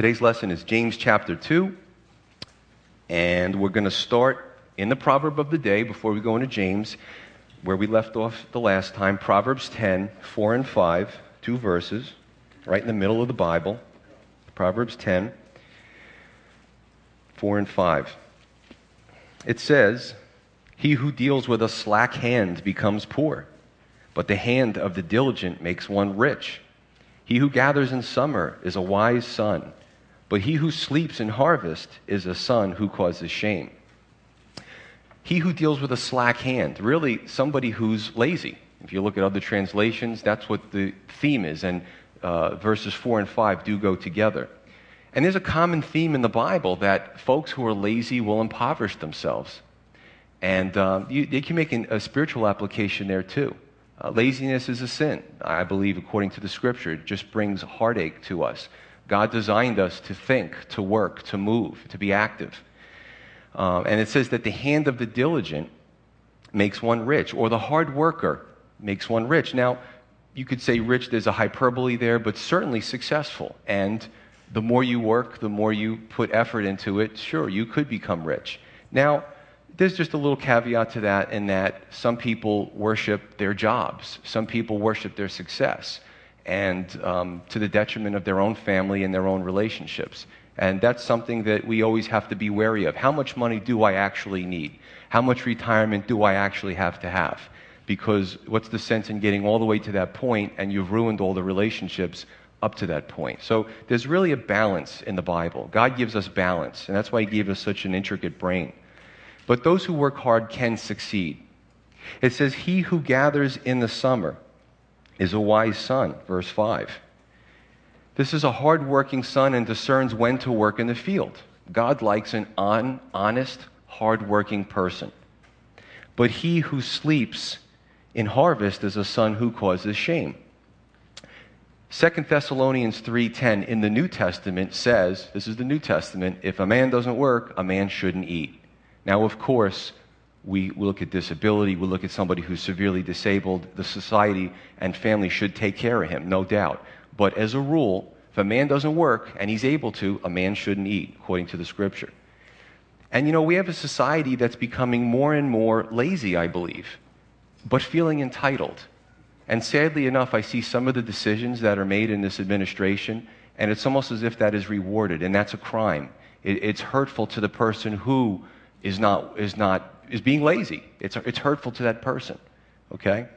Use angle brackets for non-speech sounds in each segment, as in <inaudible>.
Today's lesson is James chapter 2, and we're going to start in the proverb of the day before we go into James, where we left off the last time. Proverbs 10, 4 and 5, two verses, right in the middle of the Bible. Proverbs 10, 4 and 5. It says, He who deals with a slack hand becomes poor, but the hand of the diligent makes one rich. He who gathers in summer is a wise son but he who sleeps in harvest is a son who causes shame. He who deals with a slack hand, really somebody who's lazy. If you look at other translations, that's what the theme is, and uh, verses 4 and 5 do go together. And there's a common theme in the Bible that folks who are lazy will impoverish themselves. And um, you, you, can make an, a spiritual application there too. Uh, laziness is a sin, I believe, according to the scripture. It just brings heartache to us. God designed us to think, to work, to move, to be active. Um, and it says that the hand of the diligent makes one rich, or the hard worker makes one rich. Now, you could say rich, there's a hyperbole there, but certainly successful. And the more you work, the more you put effort into it, sure, you could become rich. Now, there's just a little caveat to that in that some people worship their jobs, some people worship their success and um, to the detriment of their own family and their own relationships. And that's something that we always have to be wary of. How much money do I actually need? How much retirement do I actually have to have? Because what's the sense in getting all the way to that point and you've ruined all the relationships up to that point? So there's really a balance in the Bible. God gives us balance, and that's why He gave us such an intricate brain. But those who work hard can succeed. It says, He who gathers in the summer, is a wise son, verse 5. This is a hardworking son and discerns when to work in the field. God likes an on, honest, hardworking person. But he who sleeps in harvest is a son who causes shame. 2 Thessalonians 3:10 in the New Testament says, this is the New Testament, if a man doesn't work, a man shouldn't eat. Now, of course, we look at disability, we look at somebody who's severely disabled, the society and family should take care of him, no doubt. But as a rule, if a man doesn't work and he's able to, a man shouldn't eat, according to the scripture. And you know, we have a society that's becoming more and more lazy, I believe, but feeling entitled. And sadly enough, I see some of the decisions that are made in this administration, and it's almost as if that is rewarded, and that's a crime. It, it's hurtful to the person who is not, is not is being lazy. It's, it's hurtful to that person, okay?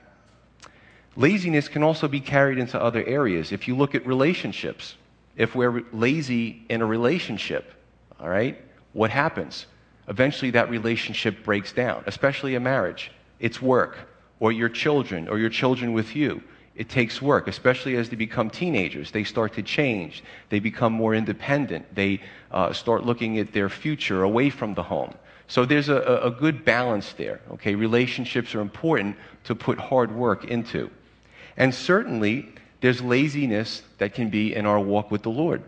Laziness can also be carried into other areas. If you look at relationships, if we're lazy in a relationship, all right, what happens? Eventually that relationship breaks down, especially a marriage. It's work, or your children, or your children with you. It takes work, especially as they become teenagers. They start to change. They become more independent. They uh, start looking at their future away from the home. So there's a, a good balance there. Okay, relationships are important to put hard work into. And certainly, there's laziness that can be in our walk with the Lord.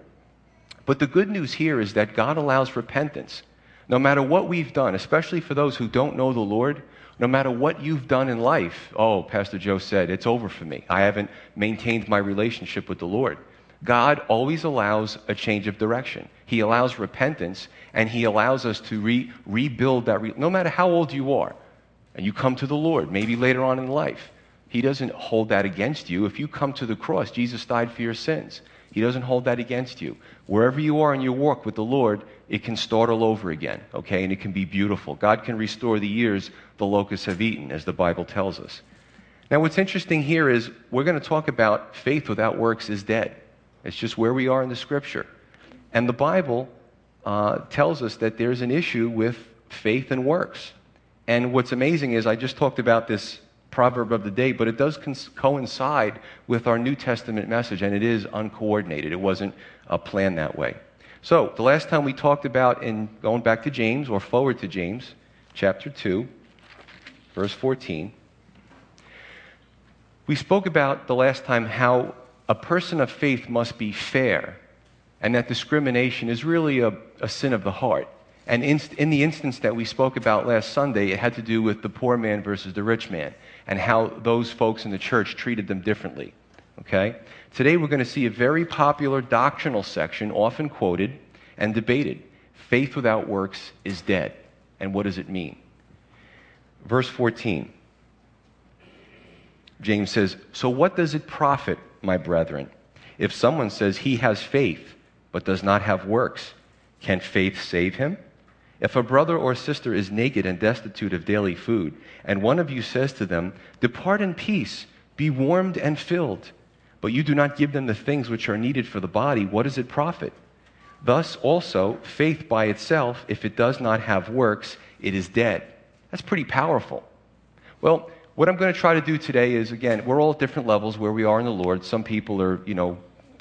But the good news here is that God allows repentance. No matter what we've done, especially for those who don't know the Lord, no matter what you've done in life, oh, Pastor Joe said, it's over for me. I haven't maintained my relationship with the Lord. God always allows a change of direction. He allows repentance, and He allows us to re- rebuild that. Re- no matter how old you are, and you come to the Lord, maybe later on in life, He doesn't hold that against you. If you come to the cross, Jesus died for your sins. He doesn't hold that against you. Wherever you are in your walk with the Lord, it can start all over again, okay? And it can be beautiful. God can restore the years the locusts have eaten, as the Bible tells us. Now, what's interesting here is we're going to talk about faith without works is dead. It's just where we are in the scripture. And the Bible uh, tells us that there's an issue with faith and works. And what's amazing is I just talked about this proverb of the day, but it does coincide with our New Testament message, and it is uncoordinated. It wasn't uh, planned that way. So, the last time we talked about, in going back to James, or forward to James, chapter 2, verse 14, we spoke about the last time how a person of faith must be fair, and that discrimination is really a, a sin of the heart. And in, in, the instance that we spoke about last Sunday, it had to do with the poor man versus the rich man, and how those folks in the church treated them differently. Okay? Today we're going to see a very popular doctrinal section, often quoted and debated. Faith without works is dead. And what does it mean? Verse 14. James says, So what does it profit, my brethren, if someone says he has faith but does not have works? Can faith save him? If a brother or sister is naked and destitute of daily food, and one of you says to them, Depart in peace, be warmed and filled, but you do not give them the things which are needed for the body, what does it profit? Thus also, faith by itself, if it does not have works, it is dead. That's pretty powerful. Well, what I'm going to try to do today is again, we're all at different levels where we are in the Lord. Some people are, you know,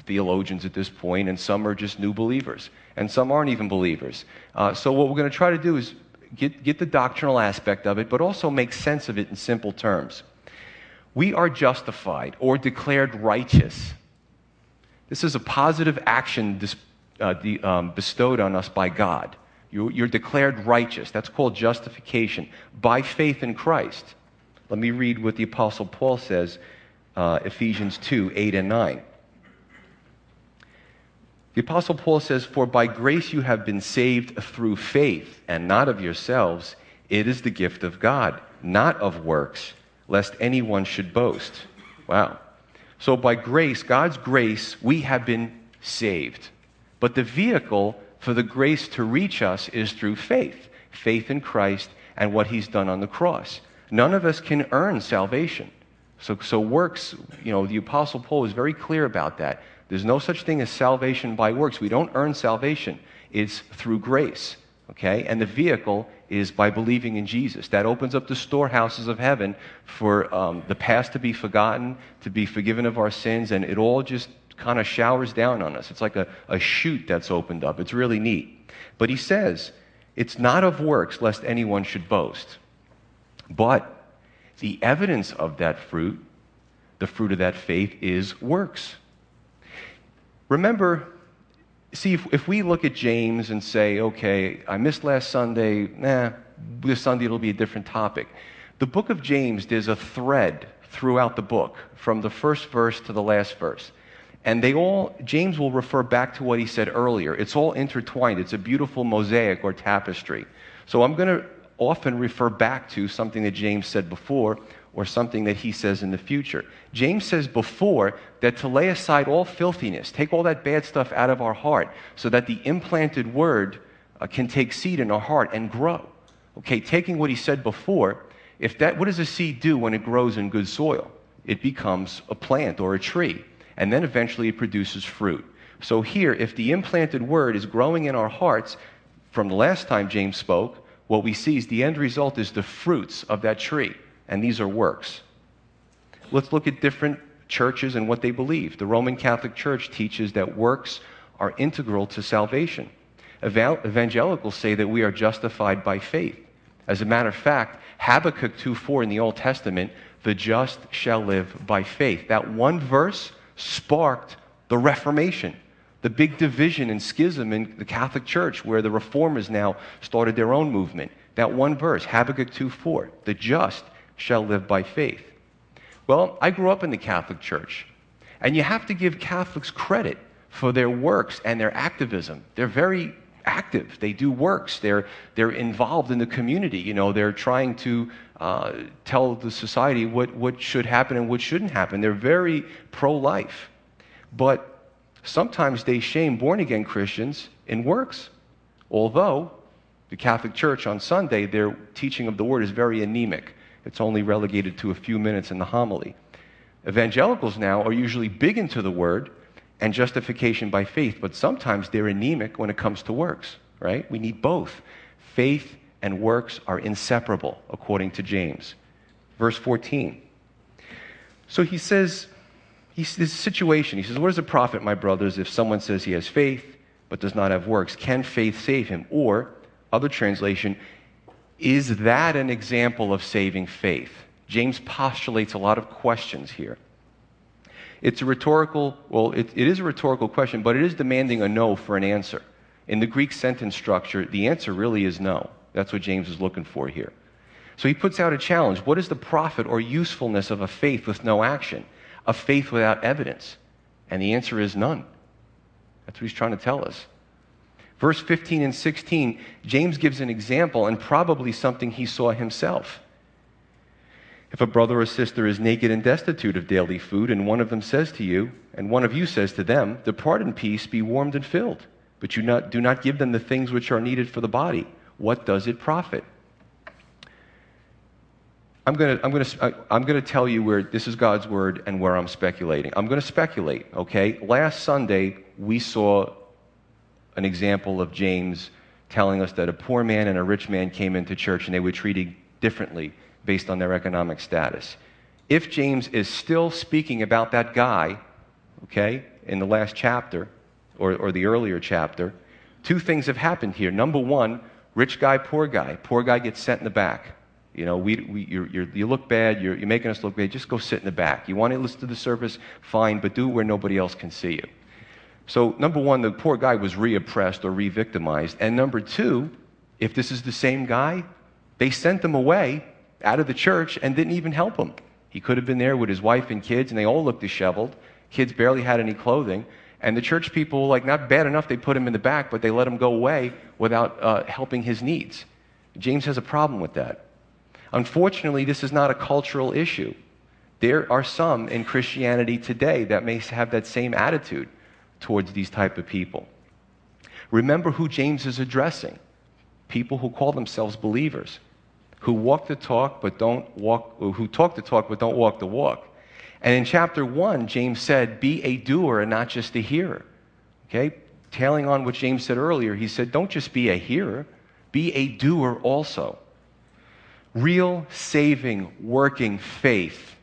theologians at this point, and some are just new believers, and some aren't even believers. Uh, so, what we're going to try to do is get, get the doctrinal aspect of it, but also make sense of it in simple terms. We are justified or declared righteous. This is a positive action dis, uh, um, bestowed on us by God. You, you're declared righteous. That's called justification by faith in Christ. Let me read what the Apostle Paul says, uh, Ephesians 2 8 and 9. The Apostle Paul says, For by grace you have been saved through faith, and not of yourselves. It is the gift of God, not of works lest anyone should boast. Wow. So, by grace, God's grace, we have been saved. But the vehicle for the grace to reach us is through faith faith in Christ and what he's done on the cross. None of us can earn salvation. So, so works, you know, the Apostle Paul is very clear about that. There's no such thing as salvation by works. We don't earn salvation, it's through grace. Okay? And the vehicle is by believing in Jesus. That opens up the storehouses of heaven for um, the past to be forgotten, to be forgiven of our sins, and it all just kind of showers down on us. It's like a, a chute that's opened up. It's really neat. But he says, it's not of works, lest anyone should boast. But the evidence of that fruit, the fruit of that faith, is works. Remember, see, if, if we look at James and say, okay, I missed last Sunday, nah, this Sunday it'll be a different topic. The book of James, there's a thread throughout the book, from the first verse to the last verse. And they all, James will refer back to what he said earlier. It's all intertwined. It's a beautiful mosaic or tapestry. So I'm going to often refer back to something that James said before or something that he says in the future. James says before that to lay aside all filthiness, take all that bad stuff out of our heart so that the implanted word uh, can take seed in our heart and grow. Okay, taking what he said before, if that, what does a seed do when it grows in good soil? It becomes a plant or a tree, and then eventually it produces fruit. So here, if the implanted word is growing in our hearts, from the last time James spoke, what we see is the end result is the fruits of that tree and these are works. Let's look at different churches and what they believe. The Roman Catholic Church teaches that works are integral to salvation. Evangelicals say that we are justified by faith. As a matter of fact, Habakkuk 2:4 in the Old Testament, the just shall live by faith. That one verse sparked the Reformation, the big division and schism in the Catholic Church, where the reformers now started their own movement. That one verse, Habakkuk 2:4, the just shall live by faith. Well, I grew up in the Catholic Church, and you have to give Catholics credit for their works and their activism. They're very active. They do works. They're, they're involved in the community. You know, they're trying to uh, tell the society what, what should happen and what shouldn't happen. They're very pro life. But sometimes they shame born again Christians in works. Although the Catholic Church on Sunday, their teaching of the word is very anemic. It's only relegated to a few minutes in the homily. Evangelicals now are usually big into the word and justification by faith, but sometimes they're anemic when it comes to works, right? We need both. Faith and works are inseparable, according to James. Verse 14. So he says, he's this situation. He says, What does it profit, my brothers, if someone says he has faith but does not have works? Can faith save him? Or, other translation, is that an example of saving faith? James postulates a lot of questions here. It's a rhetorical, well, it, it is a rhetorical question, but it is demanding a no for an answer. In the Greek sentence structure, the answer really is no. That's what James is looking for here. So he puts out a challenge. What is the profit or usefulness of a faith with no action? A faith without evidence? And the answer is none. That's what he's trying to tell us. Verse 15 and 16, James gives an example and probably something he saw himself. If a brother or sister is naked and destitute of daily food, and one of them says to you, and one of you says to them, Depart in peace, be warmed and filled, but you not, do not give them the things which are needed for the body, what does it profit? I'm going to I'm going to uh, I'm going to tell you where this is God's word and where I'm speculating. I'm going to speculate, okay? Last Sunday we saw an example of James telling us that a poor man and a rich man came into church and they were treated differently based on their economic status. If James is still speaking about that guy, okay, in the last chapter or, or the earlier chapter, two things have happened here. Number one, rich guy, poor guy. Poor guy gets sent in the back. You know, we, we, you're, you're, you look bad, you're, you're making us look bad, just go sit in the back. You want to listen to the service? Fine, but do it where nobody else can see you. So, number one, the poor guy was re oppressed or re victimized. And number two, if this is the same guy, they sent him away out of the church and didn't even help him. He could have been there with his wife and kids, and they all looked disheveled. Kids barely had any clothing. And the church people, like, not bad enough, they put him in the back, but they let him go away without uh, helping his needs. James has a problem with that. Unfortunately, this is not a cultural issue. There are some in Christianity today that may have that same attitude towards these type of people. Remember who James is addressing. People who call themselves believers who walk the talk but don't walk, who talk the talk but don't walk the walk. And in chapter one, James said, Be a doer and not just a hearer. Okay? Tailing on what James said earlier, he said, Don't just be a hearer, be a doer also. Real, saving, working faith.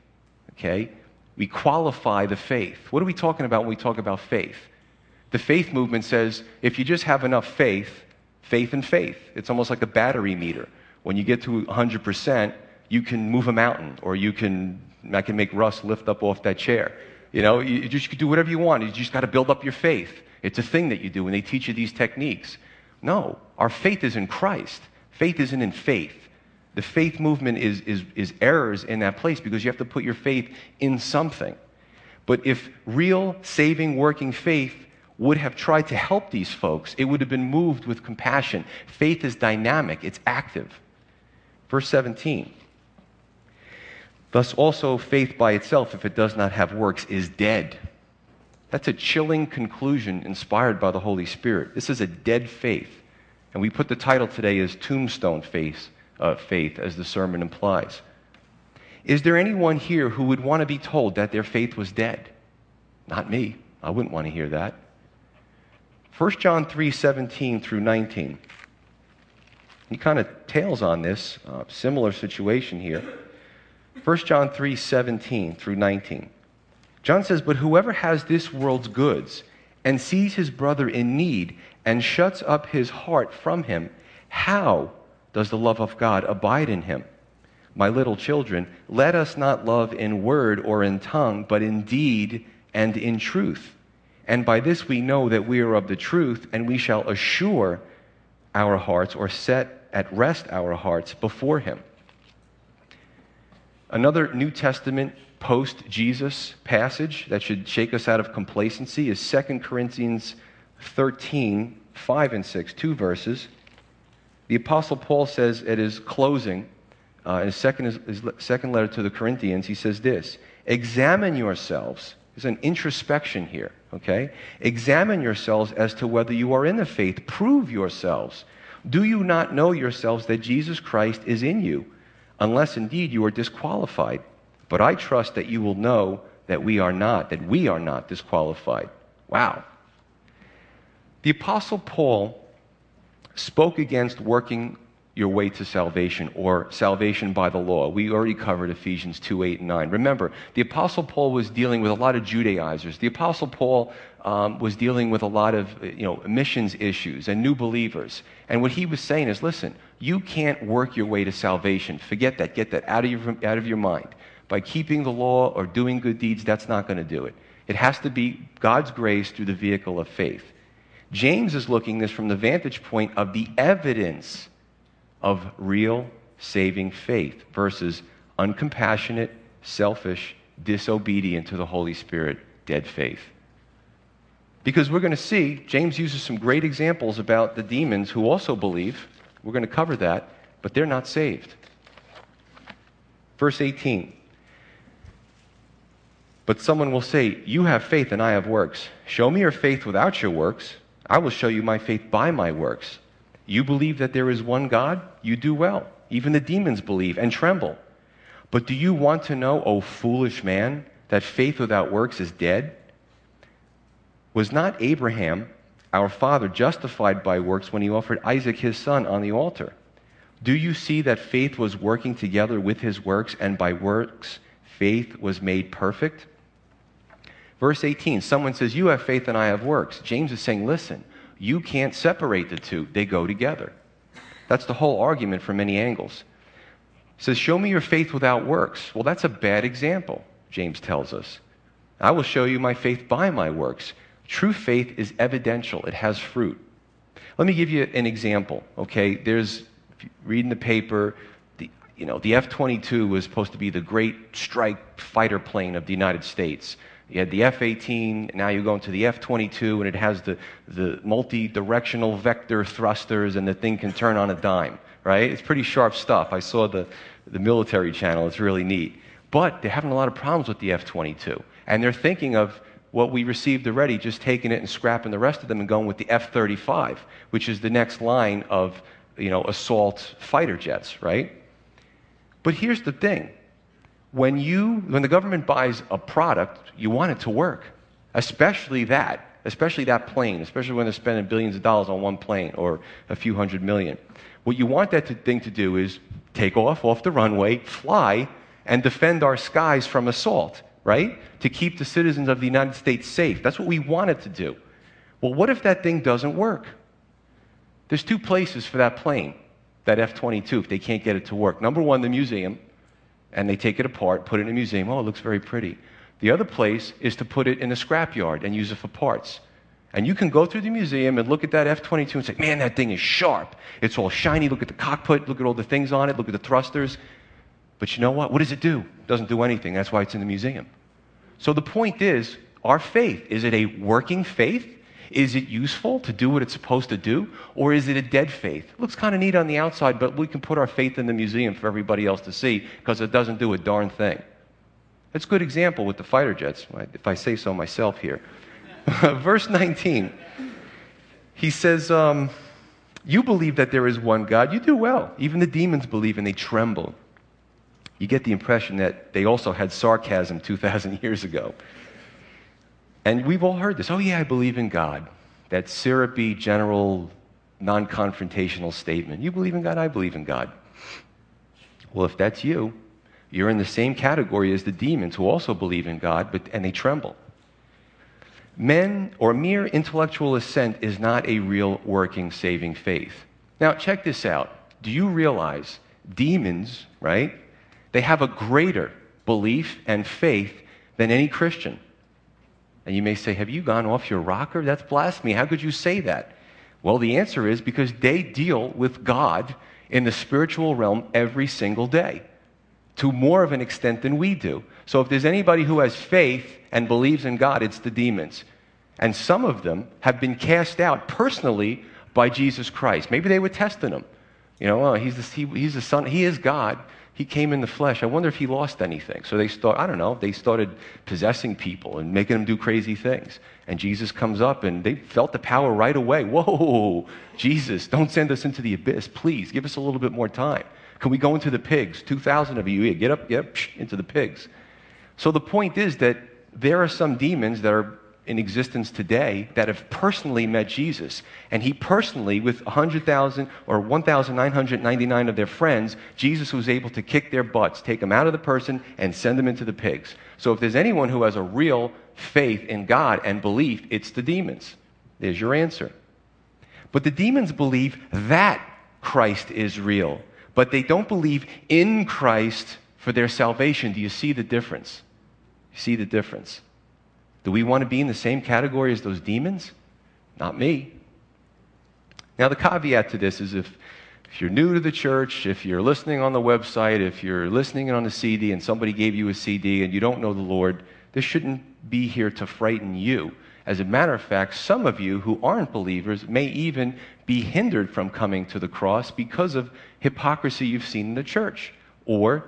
Okay? We qualify the faith. What are we talking about when we talk about faith? The faith movement says if you just have enough faith, faith and faith, it's almost like a battery meter. When you get to 100%, you can move a mountain or you can, I can make Russ lift up off that chair. You know, you just can do whatever you want. You just got to build up your faith. It's a thing that you do when they teach you these techniques. No, our faith is in Christ. Faith isn't in faith. The faith movement is, is, is errors in that place because you have to put your faith in something. But if real, saving, working faith would have tried to help these folks, it would have been moved with compassion. Faith is dynamic, it's active. Verse 17. Thus, also, faith by itself, if it does not have works, is dead. That's a chilling conclusion inspired by the Holy Spirit. This is a dead faith. And we put the title today as Tombstone Faith, uh, faith as the sermon implies. Is there anyone here who would want to be told that their faith was dead? Not me. I wouldn't want to hear that. 1 John 3 17 through 19. He kind of tails on this, uh, similar situation here. 1 John 3 17 through 19. John says, But whoever has this world's goods and sees his brother in need and shuts up his heart from him, how does the love of God abide in him? My little children, let us not love in word or in tongue, but in deed and in truth. And by this we know that we are of the truth, and we shall assure our hearts or set at rest our hearts before Him. Another New Testament post Jesus passage that should shake us out of complacency is 2 Corinthians 13, 5 and 6, two verses. The Apostle Paul says at his closing, uh, in his second, his second letter to the Corinthians, he says this Examine yourselves. There's an introspection here, okay? Examine yourselves as to whether you are in the faith. Prove yourselves. Do you not know yourselves that Jesus Christ is in you, unless indeed you are disqualified? But I trust that you will know that we are not, that we are not disqualified. Wow. The Apostle Paul spoke against working your way to salvation or salvation by the law. We already covered Ephesians 2 8 and 9. Remember, the Apostle Paul was dealing with a lot of Judaizers. The Apostle Paul um, was dealing with a lot of you know, missions issues and new believers. And what he was saying is listen, you can't work your way to salvation. Forget that. Get that out of your, out of your mind. By keeping the law or doing good deeds, that's not going to do it. It has to be God's grace through the vehicle of faith. James is looking this from the vantage point of the evidence of real saving faith versus uncompassionate, selfish, disobedient to the Holy Spirit, dead faith. Because we're going to see, James uses some great examples about the demons who also believe. We're going to cover that, but they're not saved. Verse 18. But someone will say, You have faith and I have works. Show me your faith without your works. I will show you my faith by my works. You believe that there is one God? You do well. Even the demons believe and tremble. But do you want to know, O foolish man, that faith without works is dead? Was not Abraham, our father, justified by works when he offered Isaac his son on the altar? Do you see that faith was working together with his works, and by works faith was made perfect? Verse 18, someone says, You have faith and I have works. James is saying, Listen, you can't separate the two, they go together. That's the whole argument from many angles. Says, Show me your faith without works. Well, that's a bad example, James tells us. I will show you my faith by my works. True faith is evidential, it has fruit. Let me give you an example, okay? There's, reading the paper, the, you know, the F 22 was supposed to be the great strike fighter plane of the United States. You had the F 18, now you go into the F 22, and it has the, the multi directional vector thrusters, and the thing can turn on a dime, right? It's pretty sharp stuff. I saw the, the military channel, it's really neat. But they're having a lot of problems with the F 22, and they're thinking of what we received already, just taking it and scrapping the rest of them and going with the F 35, which is the next line of you know, assault fighter jets, right? But here's the thing when, you, when the government buys a product, you want it to work, especially that, especially that plane, especially when they're spending billions of dollars on one plane or a few hundred million. What you want that to, thing to do is take off off the runway, fly, and defend our skies from assault right? To keep the citizens of the United States safe. That's what we want it to do. Well, what if that thing doesn't work? There's two places for that plane, that F 22, if they can't get it to work. Number one, the museum, and they take it apart, put it in a museum. Oh, it looks very pretty. The other place is to put it in a scrapyard and use it for parts. And you can go through the museum and look at that F 22 and say, man, that thing is sharp. It's all shiny. Look at the cockpit. Look at all the things on it. Look at the thrusters. But you know what? What does it do? It doesn't do anything. That's why it's in the museum. So the point is our faith is it a working faith? Is it useful to do what it's supposed to do? Or is it a dead faith? It looks kind of neat on the outside, but we can put our faith in the museum for everybody else to see because it doesn't do a darn thing. That's a good example with the fighter jets, if I say so myself here. <laughs> Verse 19, he says, um, You believe that there is one God. You do well. Even the demons believe and they tremble you get the impression that they also had sarcasm 2,000 years ago. And we've all heard this. Oh, yeah, I believe in God. That syrupy, general, non confrontational statement. You believe in God, I believe in God. Well, if that's you, you're in the same category as the demons who also believe in God, but, and they tremble. Men or mere intellectual assent is not a real working saving faith. Now, check this out. Do you realize demons, right? They have a greater belief and faith than any Christian. And you may say, Have you gone off your rocker? That's blasphemy. How could you say that? Well, the answer is because they deal with God in the spiritual realm every single day to more of an extent than we do. So if there's anybody who has faith and believes in God, it's the demons. And some of them have been cast out personally by Jesus Christ. Maybe they were testing him. You know, oh, he's, the, he, he's the son, he is God he came in the flesh. I wonder if he lost anything. So they start, I don't know, they started possessing people and making them do crazy things. And Jesus comes up and they felt the power right away. <laughs> Whoa, Jesus, don't send us into the abyss. Please, give us a little bit more time. Can we go into the pigs? 2,000 of you, get up, get up, into the pigs. So the point is that there are some demons that are in existence today that have personally met Jesus. And he personally, with 100,000 or 1,999 of their friends, Jesus was able to kick their butts, take them out of the person, and send them into the pigs. So if there's anyone who has a real faith in God and belief, it's the demons. There's your answer. But the demons believe that Christ is real, but they don't believe in Christ for their salvation. Do you see the difference? You see the difference? Do we want to be in the same category as those demons? Not me. Now, the caveat to this is if, If you're new to the church, if you're listening on the website, if you're listening on a CD and somebody gave you a CD and you don't know the Lord, this shouldn't be here to frighten you. As a matter of fact, some of you who aren't believers may even be hindered from coming to the cross because of hypocrisy you've seen in the church. Or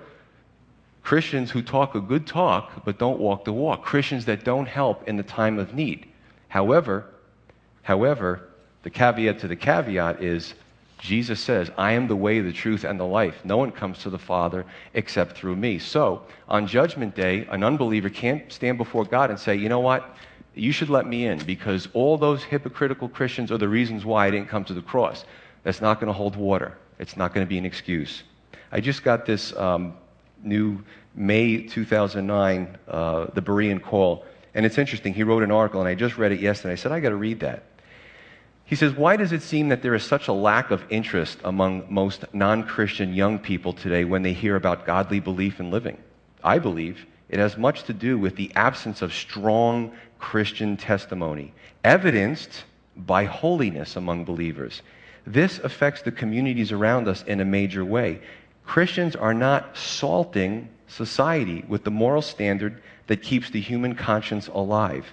Christians who talk a good talk but don't walk the walk. Christians that don't help in the time of need. However, however, the caveat to the caveat is Jesus says, I am the way, the truth, and the life. No one comes to the Father except through me. So, on Judgment Day, an unbeliever can't stand before God and say, you know what? You should let me in because all those hypocritical Christians are the reasons why I didn't come to the cross. That's not going to hold water. It's not going to be an excuse. I just got this um, new May 2009, uh, the Berean Call, and it's interesting. He wrote an article, and I just read it yesterday. I said, I got to read that. He says, Why does it seem that there is such a lack of interest among most non Christian young people today when they hear about godly belief and living? I believe it has much to do with the absence of strong Christian testimony, evidenced by holiness among believers. This affects the communities around us in a major way. Christians are not salting society with the moral standard that keeps the human conscience alive.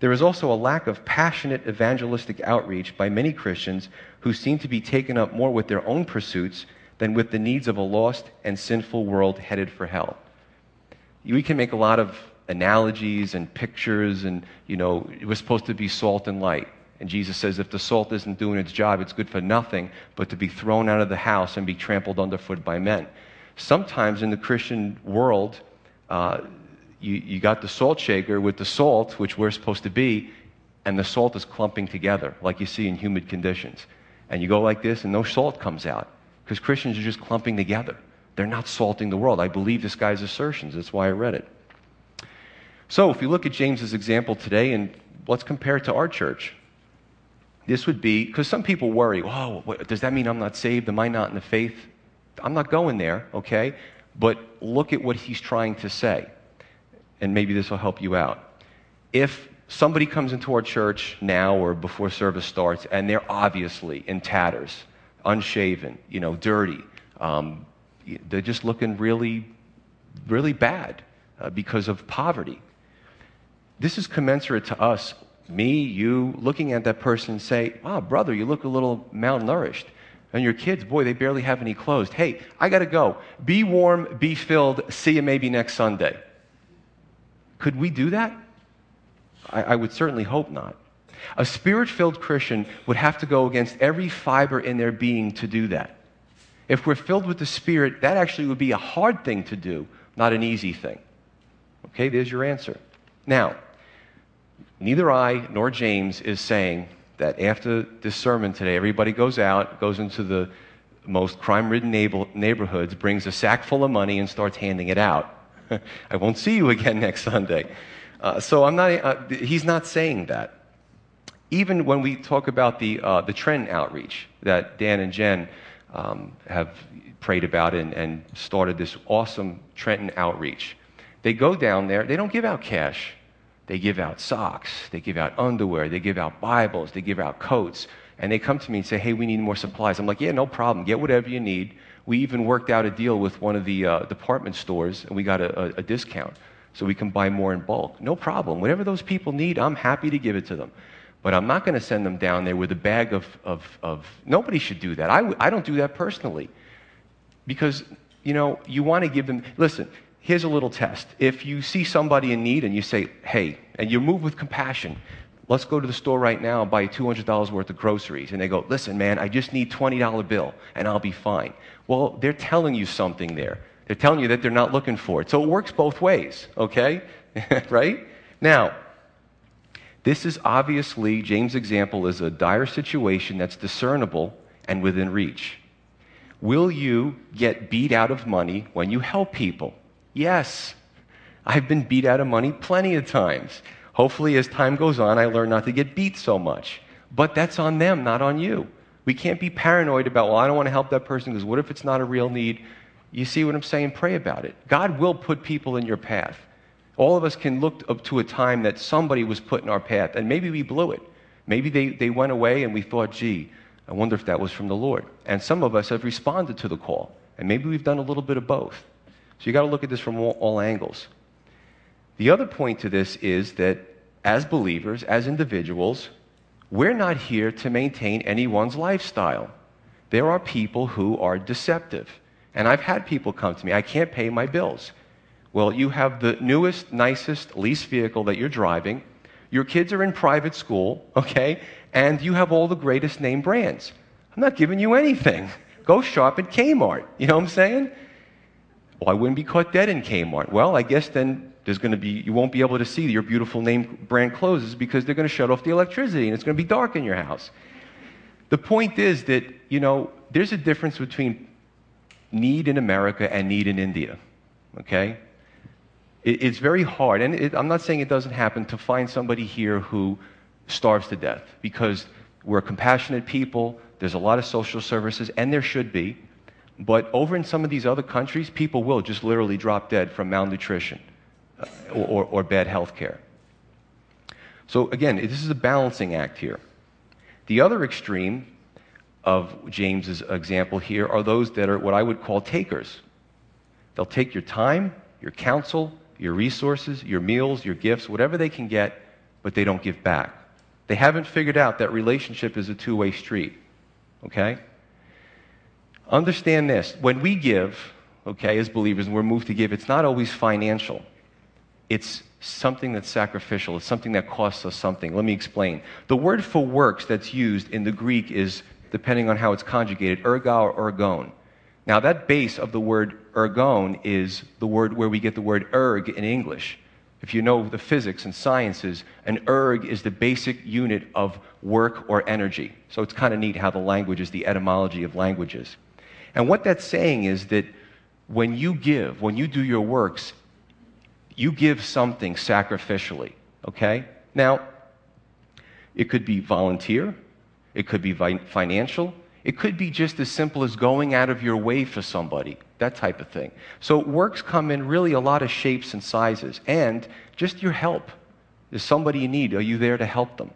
There is also a lack of passionate evangelistic outreach by many Christians who seem to be taken up more with their own pursuits than with the needs of a lost and sinful world headed for hell. We can make a lot of analogies and pictures, and, you know, we're supposed to be salt and light. And Jesus says if the salt isn't doing its job, it's good for nothing but to be thrown out of the house and be trampled underfoot by men. Sometimes in the Christian world, uh, you, you got the salt shaker with the salt, which we're supposed to be, and the salt is clumping together, like you see in humid conditions. And you go like this, and no salt comes out, because Christians are just clumping together. They're not salting the world. I believe this guy's assertions. That's why I read it. So, if you look at James's example today, and let's compare it to our church, this would be because some people worry, oh, what, does that mean I'm not saved? Am I not in the faith? I'm not going there, okay? But look at what he's trying to say and maybe this will help you out. If somebody comes into our church now or before service starts and they're obviously in tatters, unshaven, you know, dirty, um, they're just looking really, really bad uh, because of poverty. This is commensurate to us, me, you, looking at that person say, "Wow, brother, you look a little malnourished." And your kids, boy, they barely have any clothes. Hey, I got to go. Be warm, be filled. See you maybe next Sunday. Could we do that? I, I would certainly hope not. A spirit filled Christian would have to go against every fiber in their being to do that. If we're filled with the Spirit, that actually would be a hard thing to do, not an easy thing. Okay, there's your answer. Now, neither I nor James is saying that after this sermon today, everybody goes out, goes into the most crime ridden neighborhoods, brings a sack full of money, and starts handing it out. <laughs> I won't see you again <laughs> next Sunday. Uh, so I'm not, uh, he's not saying that. Even when we talk about the, uh, the Trenton outreach that Dan and Jen um, have prayed about and, and started this awesome Trenton outreach, they go down there, they don't give out cash. They give out socks, they give out underwear, they give out Bibles, they give out coats. And they come to me and say, hey, we need more supplies. I'm like, yeah, no problem. Get whatever you need. We even worked out a deal with one of the uh, department stores, and we got a, a, a discount so we can buy more in bulk. No problem. Whatever those people need, I'm happy to give it to them. But I'm not going to send them down there with a bag of, of, of nobody should do that. I w- I don't do that personally. Because, you know, you want to give them, listen, here's a little test. If you see somebody in need and you say, hey, and you move with compassion, let's go to the store right now and buy $200 worth of groceries. And they go, listen, man, I just need $20 bill and I'll be fine. Well, they're telling you something there. They're telling you that they're not looking for it. So it works both ways, okay? <laughs> right? Now, this is obviously, James' example is a dire situation that's discernible and within reach. Will you get beat out of money when you help people? Yes. I've been beat out of money plenty of times. Hopefully, as time goes on, I learn not to get beat so much. But that's on them, not on you. We can't be paranoid about, well, I don't want to help that person because what if it's not a real need? You see what I'm saying? Pray about it. God will put people in your path. All of us can look up to a time that somebody was put in our path, and maybe we blew it. Maybe they, they went away and we thought, gee, I wonder if that was from the Lord. And some of us have responded to the call, and maybe we've done a little bit of both. So you got to look at this from all, all angles. The other point to this is that as believers, as individuals, we're not here to maintain anyone's lifestyle. There are people who are deceptive. And I've had people come to me, I can't pay my bills. Well, you have the newest, nicest lease vehicle that you're driving. Your kids are in private school, <laughs> okay? And you have all the greatest name brands. I'm not giving you anything. <laughs> Go shop at Kmart. You know what I'm saying? Well, I wouldn't be caught dead in Kmart. Well, I guess then there's going to be, you won't be able to see your beautiful name brand clothes because they're going to shut off the electricity and it's going to be dark in your house. The point is that, you know, there's a difference between need in America and need in India, okay? It, it's very hard, and it, I'm not saying it doesn't happen, to find somebody here who starves to death because we're compassionate people, there's a lot of social services, and there should be. But over in some of these other countries, people will just literally drop dead from malnutrition uh, or, or, or bad health care. So, again, this is a balancing act here. The other extreme of James's example here are those that are what I would call takers. They'll take your time, your counsel, your resources, your meals, your gifts, whatever they can get, but they don't give back. They haven't figured out that relationship is a two way street. Okay? Understand this. When we give, okay, as believers, and we're moved to give, it's not always financial. It's something that's sacrificial. It's something that costs us something. Let me explain. The word for works that's used in the Greek is, depending on how it's conjugated, erga or ergon. Now, that base of the word ergon is the word where we get the word erg in English. If you know the physics and sciences, an erg is the basic unit of work or energy. So it's kind of neat how the language is the etymology of languages. And what that's saying is that when you give, when you do your works, you give something sacrificially, okay? Now, it could be volunteer, it could be financial, it could be just as simple as going out of your way for somebody, that type of thing. So, works come in really a lot of shapes and sizes, and just your help. Is somebody you need? Are you there to help them?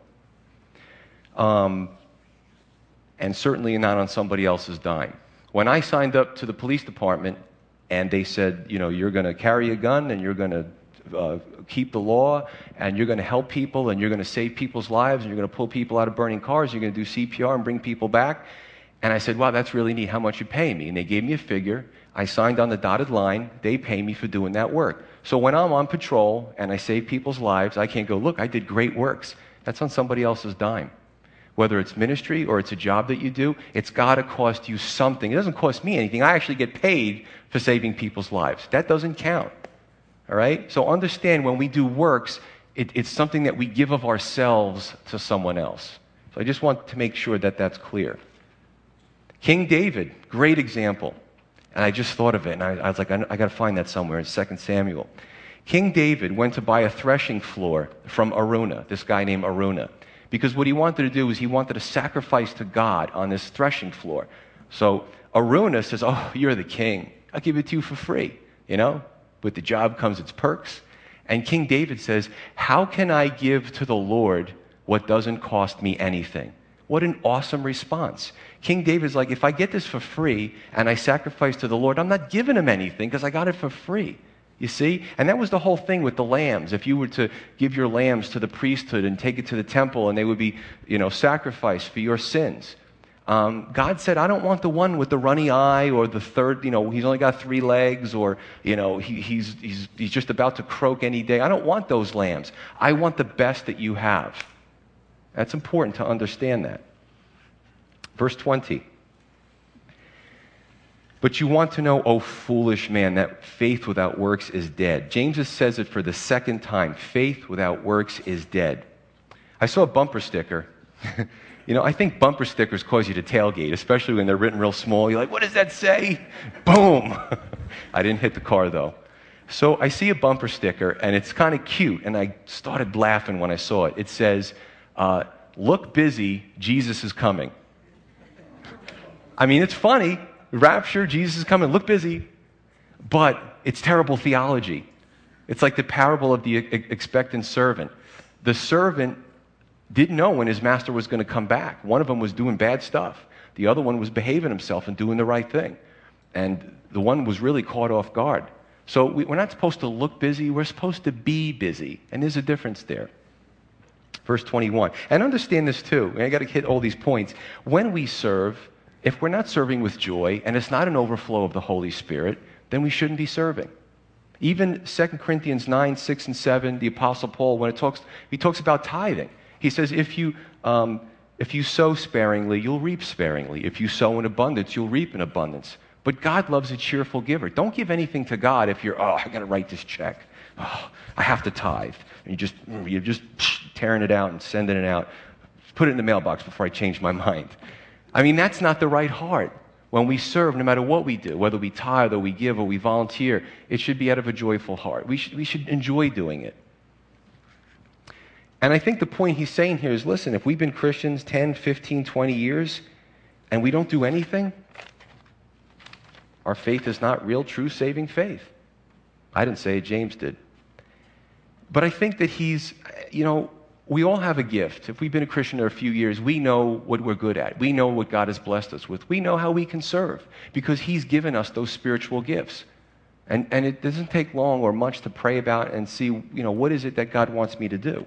Um, and certainly not on somebody else's dime. When I signed up to the police department and they said, you know, you're going to carry a gun and you're going to uh, keep the law and you're going to help people and you're going to save people's lives and you're going to pull people out of burning cars, you're going to do CPR and bring people back. And I said, wow, that's really neat. How much you pay me? And they gave me a figure. I signed on the dotted line. They pay me for doing that work. So when I'm on patrol and I save people's lives, I can't go, look, I did great works. That's on somebody else's dime whether it's ministry or it's a job that you do, it's got to cost you something. It doesn't cost me anything. I actually get paid for saving people's lives. That doesn't count. All right? So understand when we do works, it, it's something that we give of ourselves to someone else. So I just want to make sure that that's clear. King David, great example. And I just thought of it, and I, I was like, I, I got to find that somewhere in 2 Samuel. King David went to buy a threshing floor from Aruna, this guy named Araunah. Because what he wanted to do was he wanted to sacrifice to God on this threshing floor. So Araunah says, Oh, <laughs> you're the king. I'll give it to you for free. You know? With the job comes its perks. And King David says, How can I give to the Lord what doesn't cost me anything? What an awesome response. King David's like, if I get this for free and I sacrifice to the Lord, I'm not giving him anything because I got it for free. You see? And that was the whole thing with the lambs. If you were to give your lambs to the priesthood and take it to the temple and they would be, you know, sacrificed for your sins. Um, God said, I don't want the one with the runny eye or the third, you know, he's only got three legs or, you know, he, he's, he's, he's just about to croak any day. I don't want those lambs. I want the best that you have. That's important to understand that. Verse 20. But you want to know, oh foolish man, that faith without works is dead. James says it for the second time faith without works is dead. I saw a bumper sticker. <laughs> you know, I think bumper stickers cause you to tailgate, especially when they're written real small. You're like, what does that say? Boom! <laughs> I didn't hit the car though. So I see a bumper sticker, and it's kind of cute, and I started laughing when I saw it. It says, uh, Look busy, Jesus is coming. <laughs> I mean, it's funny, rapture, Jesus is coming, look busy. But it's terrible theology. It's like the parable of the expectant servant. The servant didn't know when his master was going to come back. One of them was doing bad stuff, the other one was behaving himself and doing the right thing. And the one was really caught off guard. So we, we're not supposed to look busy, we're supposed to be busy. And there's a difference there. Verse 21. And understand this too. I got to hit all these points. When we serve, if we're not serving with joy and it's not an overflow of the Holy Spirit, then we shouldn't be serving. Even 2 Corinthians 9, 6, and 7, the Apostle Paul, when it talks, he talks about tithing. He says, if you, um, if you sow sparingly, you'll reap sparingly. If you sow in abundance, you'll reap in abundance. But God loves a cheerful giver. Don't give anything to God if you're, oh, I got to write this check. Oh, I have to tithe. And you just, you're just tearing it out and sending it out. Put it in the mailbox before I change my <laughs> mind. I mean, that's not the right heart. When we serve, no matter what we do, whether we tithe or we give or we volunteer, it should be out of a joyful heart. We should, we should enjoy doing it. And I think the point he's saying here is listen, if we've been Christians 10, 15, 20 years and we don't do anything, our faith is not real, true, saving faith. I didn't say it, James did. But I think that he's, you know, we all have a gift. If we've been a Christian for a few years, we know what we're good at. We know what God has blessed us with. We know how we can serve because He's given us those spiritual gifts. And, and it doesn't take long or much to pray about and see, you know, what is it that God wants me to do?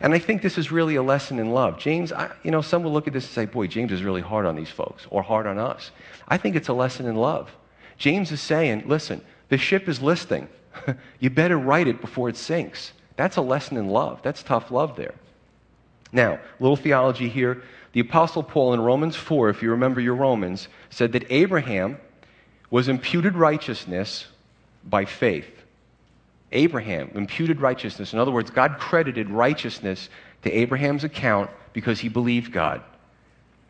And I think this is really a lesson in love. James, I, you know, some will look at this and say, boy, James is really hard on these folks or hard on us. I think it's a lesson in love. James is saying, listen, the ship is listing. <laughs> you better right it before it sinks. That's a lesson in love. That's tough love there. Now, little theology here. The Apostle Paul in Romans 4, if you remember your Romans, said that Abraham was imputed righteousness by faith. Abraham, imputed righteousness. In other words, God credited righteousness to Abraham's account because he believed God.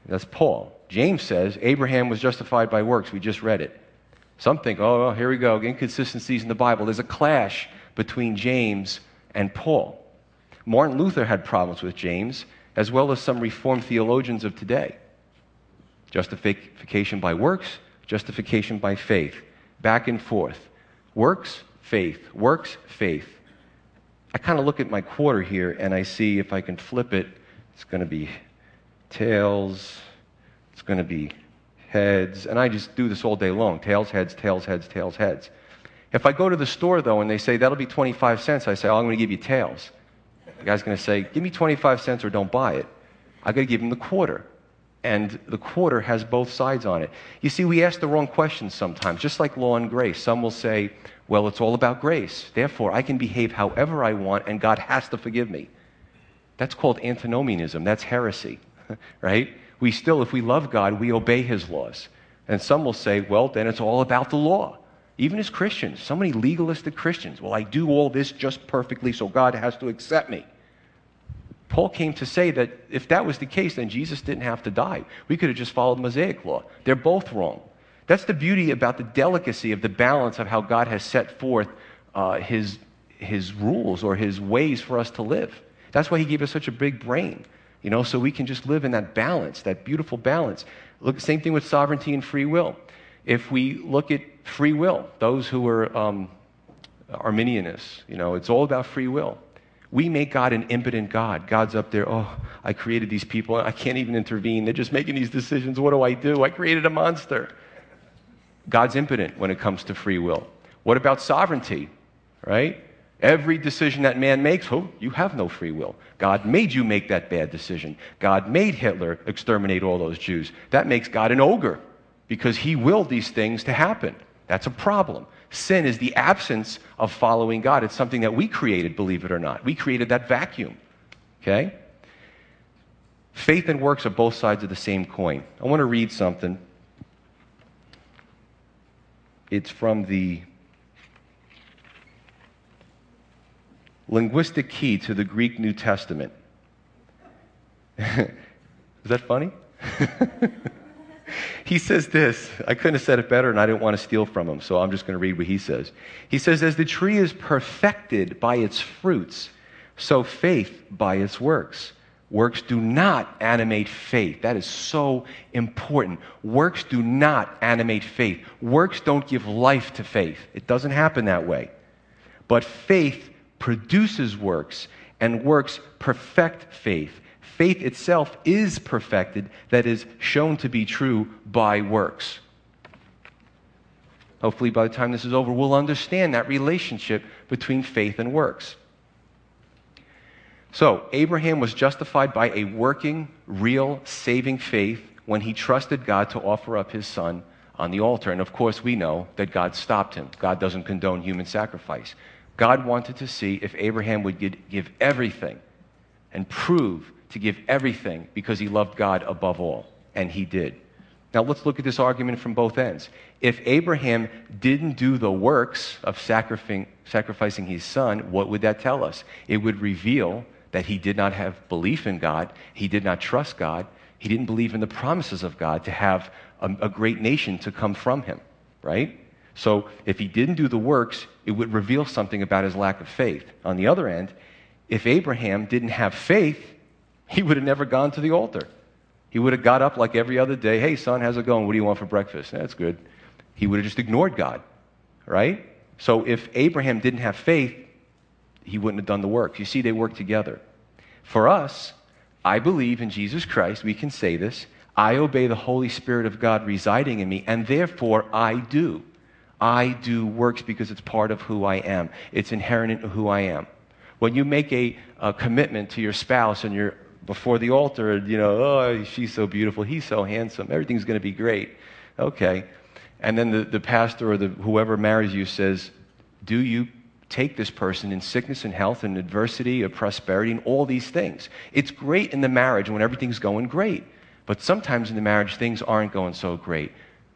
That's Paul. James says Abraham was justified by works. We just read it. Some think, oh, here we go, inconsistencies in the Bible. There's a clash between James and Paul. Martin Luther had problems with James, as well as some Reformed theologians of today. Justification by works, justification by faith. Back and forth. Works, faith. Works, faith. I kind of look at my quarter here and I see if I can flip it, it's going to be tails, it's going to be heads, and I just do this all day long tails, heads, tails, heads, tails, heads. If I go to the store, though, and they say, that'll be 25 cents, I say, oh, I'm going to give you tails. The guy's going to say, give me 25 cents or don't buy it. I got to give him the quarter. And the quarter has both sides on it. You see, we ask the wrong questions sometimes, just like law and grace. Some will say, well, it's all about grace. Therefore, I can behave however I want, and God has to forgive me. That's called antinomianism. That's heresy, <laughs> right? We still, if we love God, we obey his laws. And some will say, well, then it's all about the law. Even as Christians, so many legalistic Christians, well, I do all this just perfectly, so God has to accept me. Paul came to say that if that was the case, then Jesus didn't have to die. We could have just followed Mosaic law. They're both wrong. That's the beauty about the delicacy of the balance of how God has set forth uh, his, his rules or his ways for us to live. That's why he gave us such a big brain, you know, so we can just live in that balance, that beautiful balance. Look, same thing with sovereignty and free will. If we look at free will, those who are um, Arminianists, you know, it's all about free will. We make God an impotent God. God's up there, oh, I created these people. I can't even intervene. They're just making these decisions. What do I do? I created a monster. God's impotent when it comes to free will. What about sovereignty? Right? Every decision that man makes, oh, you have no free will. God made you make that bad decision. God made Hitler exterminate all those Jews. That makes God an ogre because he willed these things to happen. That's a problem. Sin is the absence of following God. It's something that we created, believe it or not. We created that vacuum. Okay? Faith and works are both sides of the same coin. I want to read something it's from the linguistic key to the Greek New Testament. <laughs> Is that funny? <laughs> he says this. I couldn't have said it better, and I didn't want to steal from him, so I'm just going to read what he says. He says, As the tree is perfected by its fruits, so faith by its works. Works do not animate faith. That is so important. Works do not animate faith. Works don't give life to faith. It doesn't happen that way. But faith produces works, and works perfect faith. Faith itself is perfected, that is, shown to be true by works. Hopefully, by the time this is over, we'll understand that relationship between faith and works. So, Abraham was justified by a working, real, saving faith when he trusted God to offer up his son on the altar. And of course, we know that God stopped him. God doesn't condone human sacrifice. God wanted to see if Abraham would give everything and prove to give everything because he loved God above all. And he did. Now, let's look at this argument from both ends. If Abraham didn't do the works of sacrificing his son, what would that tell us? It would reveal that he did not have belief in God, he did not trust God, he didn't believe in the promises of God to have a, a great nation to come from him, right? So if he didn't do the works, it would reveal something about his lack of faith. On the other end, if Abraham didn't have faith, he would have never gone to the altar. He would have got up like every other day. Hey, son, how's it going? What do you want for breakfast? That's good. He would have just ignored God, right? So if Abraham didn't have faith, he wouldn't have done the work. You see, they work together. For us, I believe in Jesus Christ. We can say this. I obey the Holy Spirit of God residing in me, and therefore I do. I do works because it's part of who I am. It's inherent in who I am. When you make a, a commitment to your spouse and you're before the altar, you know, oh, she's so beautiful, he's so handsome, everything's going to be great. Okay. And then the, the pastor or the, whoever marries you says, Do you take this person in sickness and health and adversity or prosperity and all these things? It's great in the marriage when everything's going great. But sometimes in the marriage, things aren't going so great.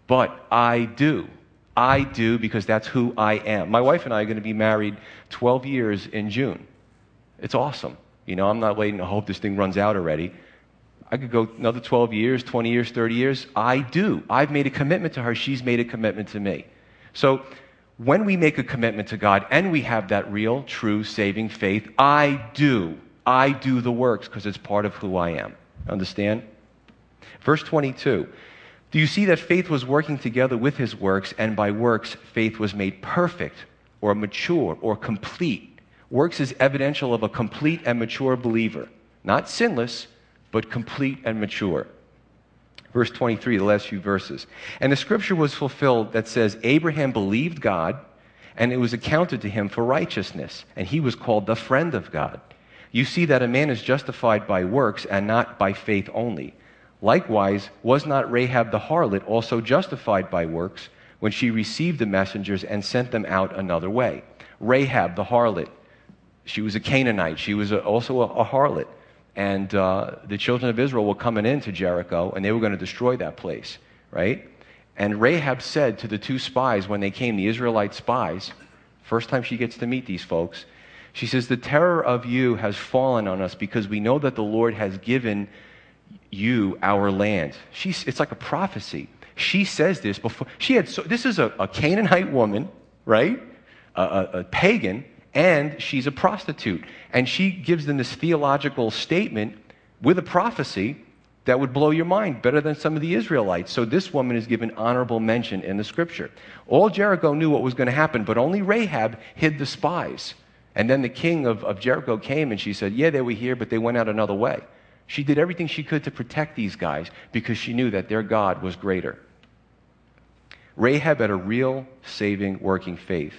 But I do. I do because that's who I am. My wife and I are going to be married 12 years in June. It's awesome. You know, I'm not waiting to hope this thing runs out already. I could go another 12 years, 20 years, 30 years. I do. I've made a commitment to her. She's made a commitment to me. So when we make a commitment to God and we have that real, true, saving faith, I do. I do the works because it's part of who I am. Understand? Verse 22 Do you see that faith was working together with his works, and by works, faith was made perfect or mature or complete? Works is evidential of a complete and mature believer. Not sinless, but complete and mature. Verse 23, the last few verses. And the scripture was fulfilled that says, Abraham believed God, and it was accounted to him for righteousness, and he was called the friend of God. You see that a man is justified by works and not by faith only. Likewise, was not Rahab the harlot also justified by works when she received the messengers and sent them out another way? Rahab the harlot, she was a Canaanite. She was a, also a, a, harlot. And uh, the children of Israel were coming into Jericho and they were going to destroy that place, right? And Rahab said to the two spies when they came, the Israelite spies, first time she gets to meet these folks, she says, The terror of you has fallen on us because we know that the Lord has given you our land. She's, it's like a prophecy. She says this before. She had so, this is a, a Canaanite woman, right? A, a, a pagan, and she's a prostitute. And she gives them this theological statement with a prophecy that would blow your mind better than some of the Israelites. So this woman is given honorable mention in the scripture. All Jericho knew what was going to happen, but only Rahab hid the spies. And then the king of, of Jericho came and she said, Yeah, they were here, but they went out another way. She did everything she could to protect these guys because she knew that their God was greater. Rahab had a real saving, working faith.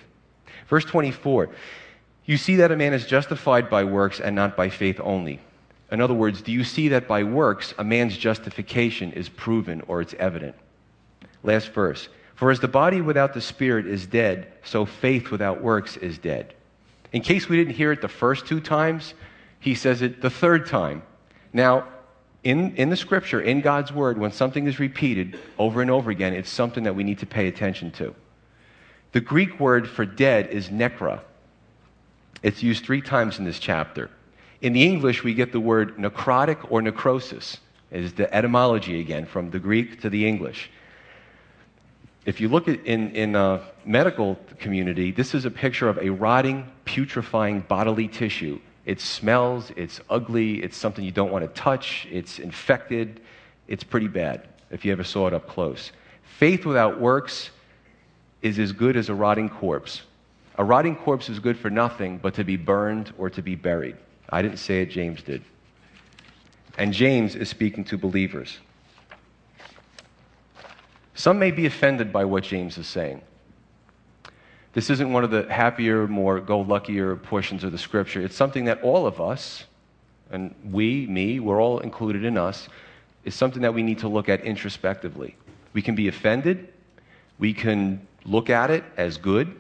Verse 24 You see that a man is justified by works and not by faith only. In other words, do you see that by works a man's justification is proven or it's evident? Last verse. For as the body without the spirit is dead, so faith without works is dead. In case we didn't hear it the first two times, he says it the third time. Now, in, in the scripture, in God's word, when something is repeated over and over again, it's something that we need to pay attention to. The Greek word for dead is nekra. It's used three times in this chapter. In the English, we get the word necrotic or necrosis. It is the etymology again, from the Greek to the English. If you look at in, in a medical community, this is a picture of a rotting, putrefying bodily tissue it smells, it's ugly, it's something you don't want to touch, it's infected, it's pretty bad if you ever saw it up close. Faith without works is as good as a rotting corpse. A rotting corpse is good for nothing but to be burned or to be buried. I didn't say it, James did. And James is speaking to believers. Some may be offended by what James is saying. This isn't one of the happier, more go luckier portions of the scripture. It's something that all of us, and we, me, we're all included in us, is something that we need to look at introspectively. We can be offended, we can look at it as good,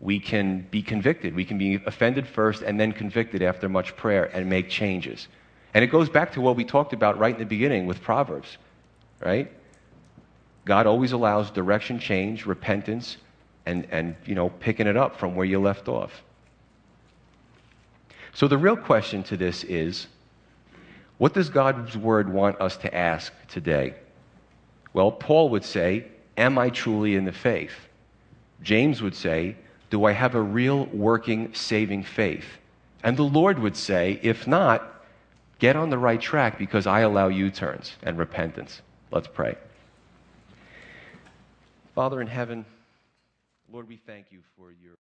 we can be convicted. We can be offended first and then convicted after much prayer and make changes. And it goes back to what we talked about right in the beginning with Proverbs, right? God always allows direction change, repentance, and, and you know, picking it up from where you left off. So the real question to this is what does God's word want us to ask today? Well, Paul would say, Am I truly in the faith? James would say, Do I have a real working, saving faith? And the Lord would say, If not, get on the right track because I allow U turns and repentance. Let's pray. Father in heaven, Lord, we thank you for your.